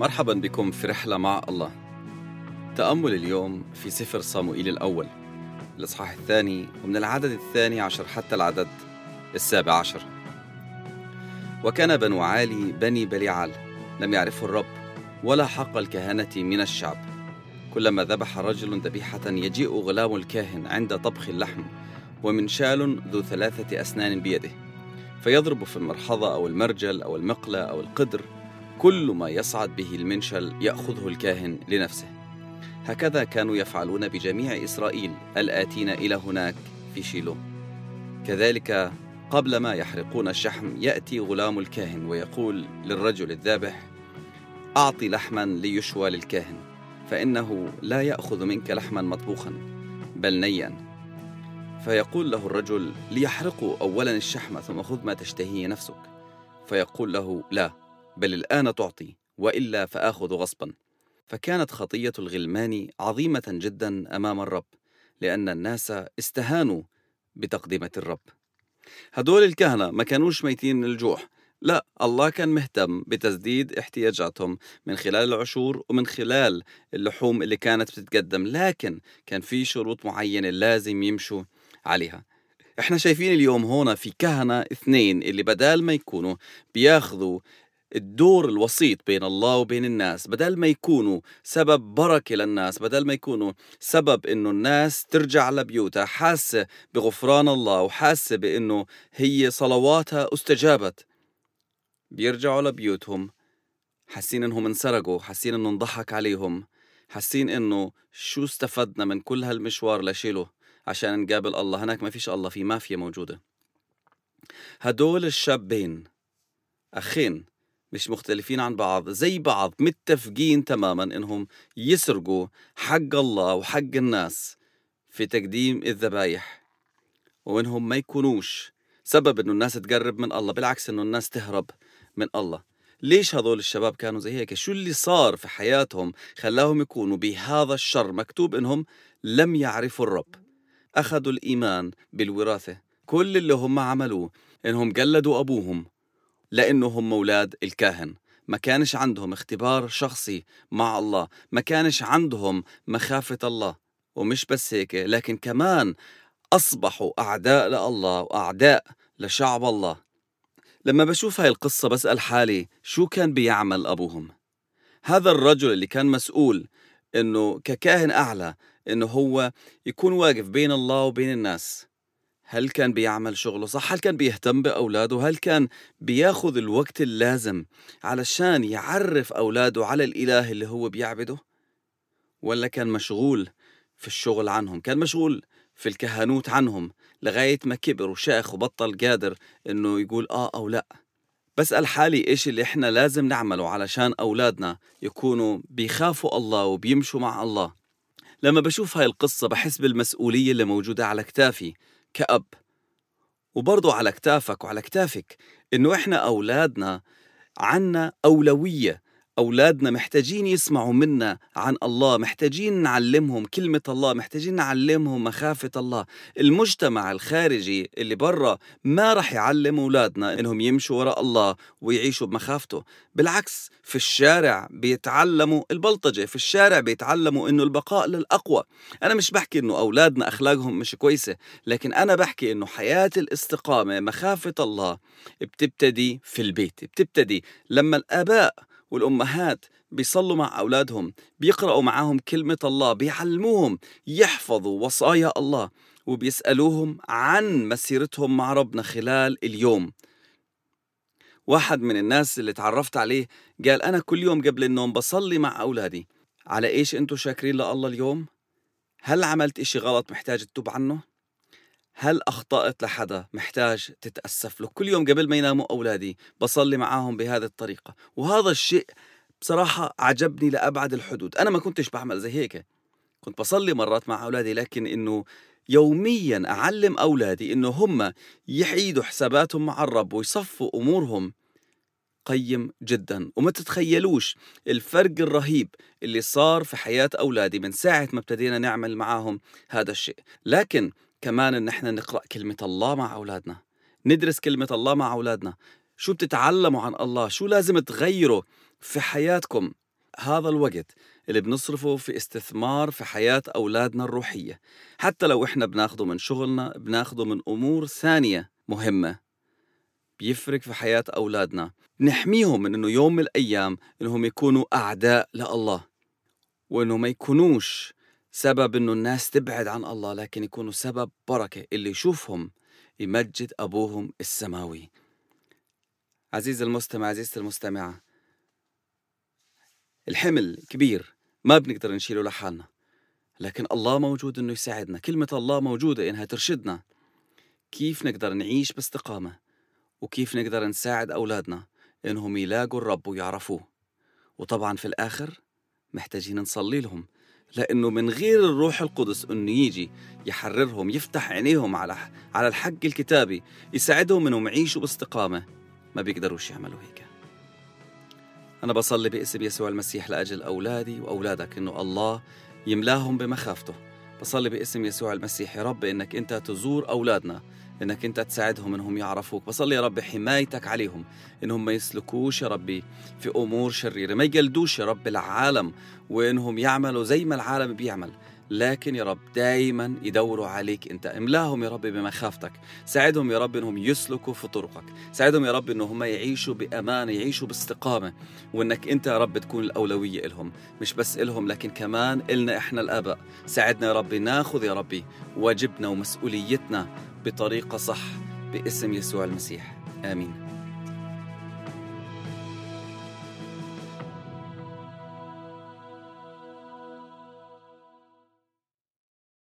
مرحبا بكم في رحلة مع الله. تأمل اليوم في سفر صاموئيل الأول الإصحاح الثاني ومن العدد الثاني عشر حتى العدد السابع عشر. وكان بنو عالي بني بليعال لم يعرفوا الرب ولا حق الكهنة من الشعب. كلما ذبح رجل ذبيحة يجيء غلام الكاهن عند طبخ اللحم ومنشال ذو ثلاثة أسنان بيده فيضرب في المرحضة أو المرجل أو المقلة أو القدر كل ما يصعد به المنشل يأخذه الكاهن لنفسه. هكذا كانوا يفعلون بجميع إسرائيل الآتين إلى هناك في شيلو كذلك قبل ما يحرقون الشحم يأتي غلام الكاهن ويقول للرجل الذابح اعطي لحما ليشوى للكاهن فإنه لا يأخذ منك لحما مطبوخا بل نيا. فيقول له الرجل ليحرقوا اولا الشحم ثم خذ ما تشتهيه نفسك. فيقول له لا. بل الآن تعطي وإلا فآخذ غصبا. فكانت خطية الغلمان عظيمة جدا أمام الرب لأن الناس استهانوا بتقدمة الرب. هدول الكهنة ما كانوش ميتين من الجوع. لا الله كان مهتم بتسديد احتياجاتهم من خلال العشور ومن خلال اللحوم اللي كانت بتتقدم لكن كان في شروط معينة لازم يمشوا عليها. إحنا شايفين اليوم هنا في كهنة اثنين اللي بدال ما يكونوا بياخذوا الدور الوسيط بين الله وبين الناس بدل ما يكونوا سبب بركة للناس بدل ما يكونوا سبب إنه الناس ترجع لبيوتها حاسة بغفران الله وحاسة بإنه هي صلواتها استجابت. بيرجعوا لبيوتهم حاسين إنهم انسرقوا حاسين إنه انضحك عليهم حاسين إنه شو استفدنا من كل هالمشوار لشيله عشان نقابل الله. هناك ما فيش الله في مافيا موجودة. هدول الشابين أخين مش مختلفين عن بعض زي بعض متفقين تماما إنهم يسرقوا حق الله وحق الناس في تقديم الذبايح وإنهم ما يكونوش سبب إنه الناس تقرب من الله بالعكس إنه الناس تهرب من الله. ليش هذول الشباب كانوا زي هيك؟ شو اللي صار في حياتهم خلاهم يكونوا بهذا الشر مكتوب إنهم لم يعرفوا الرب؟ أخذوا الإيمان بالوراثة. كل اللي هم عملوه إنهم قلدوا أبوهم لأنه هم أولاد الكاهن. ما كانش عندهم اختبار شخصي مع الله. ما كانش عندهم مخافة الله. ومش بس هيك لكن كمان أصبحوا أعداء لله وأعداء لشعب الله. لما بشوف هاي القصة بسأل حالي شو كان بيعمل أبوهم؟ هذا الرجل اللي كان مسؤول إنه ككاهن أعلى إنه هو يكون واقف بين الله وبين الناس. هل كان بيعمل شغله صح؟ هل كان بيهتم بأولاده؟ هل كان بياخذ الوقت اللازم علشان يعرف أولاده على الإله اللي هو بيعبده؟ ولا كان مشغول في الشغل عنهم؟ كان مشغول في الكهنوت عنهم لغاية ما كبر وشاخ وبطل قادر إنه يقول آه أو لأ بسأل حالي إيش اللي إحنا لازم نعمله علشان أولادنا يكونوا بيخافوا الله وبيمشوا مع الله لما بشوف هاي القصة بحس بالمسؤولية اللي موجودة على كتافي كأب. وبرضو على كتافك وعلى كتافك إنه إحنا أولادنا عنا أولوية أولادنا محتاجين يسمعوا منا عن الله محتاجين نعلمهم كلمة الله محتاجين نعلمهم مخافة الله. المجتمع الخارجي اللي برا ما رح يعلم أولادنا إنهم يمشوا وراء الله ويعيشوا بمخافته. بالعكس في الشارع بيتعلموا البلطجة في الشارع بيتعلموا إنه البقاء للأقوى. أنا مش بحكي إنه أولادنا أخلاقهم مش كويسة لكن أنا بحكي إنه حياة الاستقامة مخافة الله بتبتدي في البيت بتبتدي لما الآباء والأمهات بيصلوا مع أولادهم بيقرأوا معاهم كلمة الله بيعلموهم يحفظوا وصايا الله وبيسألوهم عن مسيرتهم مع ربنا خلال اليوم واحد من الناس اللي تعرفت عليه قال أنا كل يوم قبل النوم بصلي مع أولادي على إيش أنتوا شاكرين لله اليوم؟ هل عملت إشي غلط محتاج تتوب عنه؟ هل أخطأت لحدا؟ محتاج تتأسف له. كل يوم قبل ما يناموا أولادي بصلي معاهم بهذه الطريقة. وهذا الشيء بصراحة عجبني لأبعد الحدود. أنا ما كنتش بعمل زي هيك. كنت بصلي مرات مع أولادي لكن إنه يوميا أعلم أولادي إنه هم يعيدوا حساباتهم مع الرب ويصفوا أمورهم قيم جدا. وما تتخيلوش الفرق الرهيب اللي صار في حياة أولادي من ساعة ما ابتدينا نعمل معاهم هذا الشيء. لكن كمان إن إحنا نقرأ كلمة الله مع أولادنا ندرس كلمة الله مع أولادنا. شو بتتعلموا عن الله؟ شو لازم تغيروا في حياتكم؟ هذا الوقت اللي بنصرفه في استثمار في حياة أولادنا الروحية. حتى لو إحنا بناخده من شغلنا بناخده من أمور ثانية مهمة. بيفرق في حياة أولادنا. نحميهم من أنه يوم من الأيام أنهم يكونوا أعداء لله وأنه ما يكونوش سبب أنه الناس تبعد عن الله لكن يكونوا سبب بركة. اللي يشوفهم يمجد أبوهم السماوي. عزيز المستمع عزيزتي المستمعة الحمل كبير ما بنقدر نشيله لحالنا. لكن الله موجود إنه يساعدنا. كلمة الله موجودة إنها ترشدنا. كيف نقدر نعيش باستقامة؟ وكيف نقدر نساعد أولادنا؟ إنهم يلاقوا الرب ويعرفوه. وطبعا في الآخر محتاجين نصلي لهم. لأنه من غير الروح القدس أنه يجي يحررهم يفتح عينيهم على على الحق الكتابي يساعدهم أنهم يعيشوا باستقامة. ما بيقدروش يعملوا هيك. أنا بصلي باسم يسوع المسيح لأجل أولادي وأولادك أنه الله يملاهم بمخافته. بصلي باسم يسوع المسيح يا رب إنك أنت تزور أولادنا إنك أنت تساعدهم إنهم يعرفوك. بصلي يا رب حمايتك عليهم إنهم ما يسلكوش يا ربي في أمور شريرة. ما يقلدوش يا رب العالم وإنهم يعملوا زي ما العالم بيعمل. لكن يا رب دايما يدوروا عليك أنت. املاهم يا رب بمخافتك ساعدهم يا رب إنهم يسلكوا في طرقك ساعدهم يا رب إنهم يعيشوا بامانه يعيشوا باستقامة وإنك أنت يا رب تكون الأولوية لهم مش بس لهم لكن كمان إلنا إحنا الآباء. ساعدنا يا رب ناخذ يا ربي واجبنا ومسؤوليتنا بطريقة صح باسم يسوع المسيح. آمين.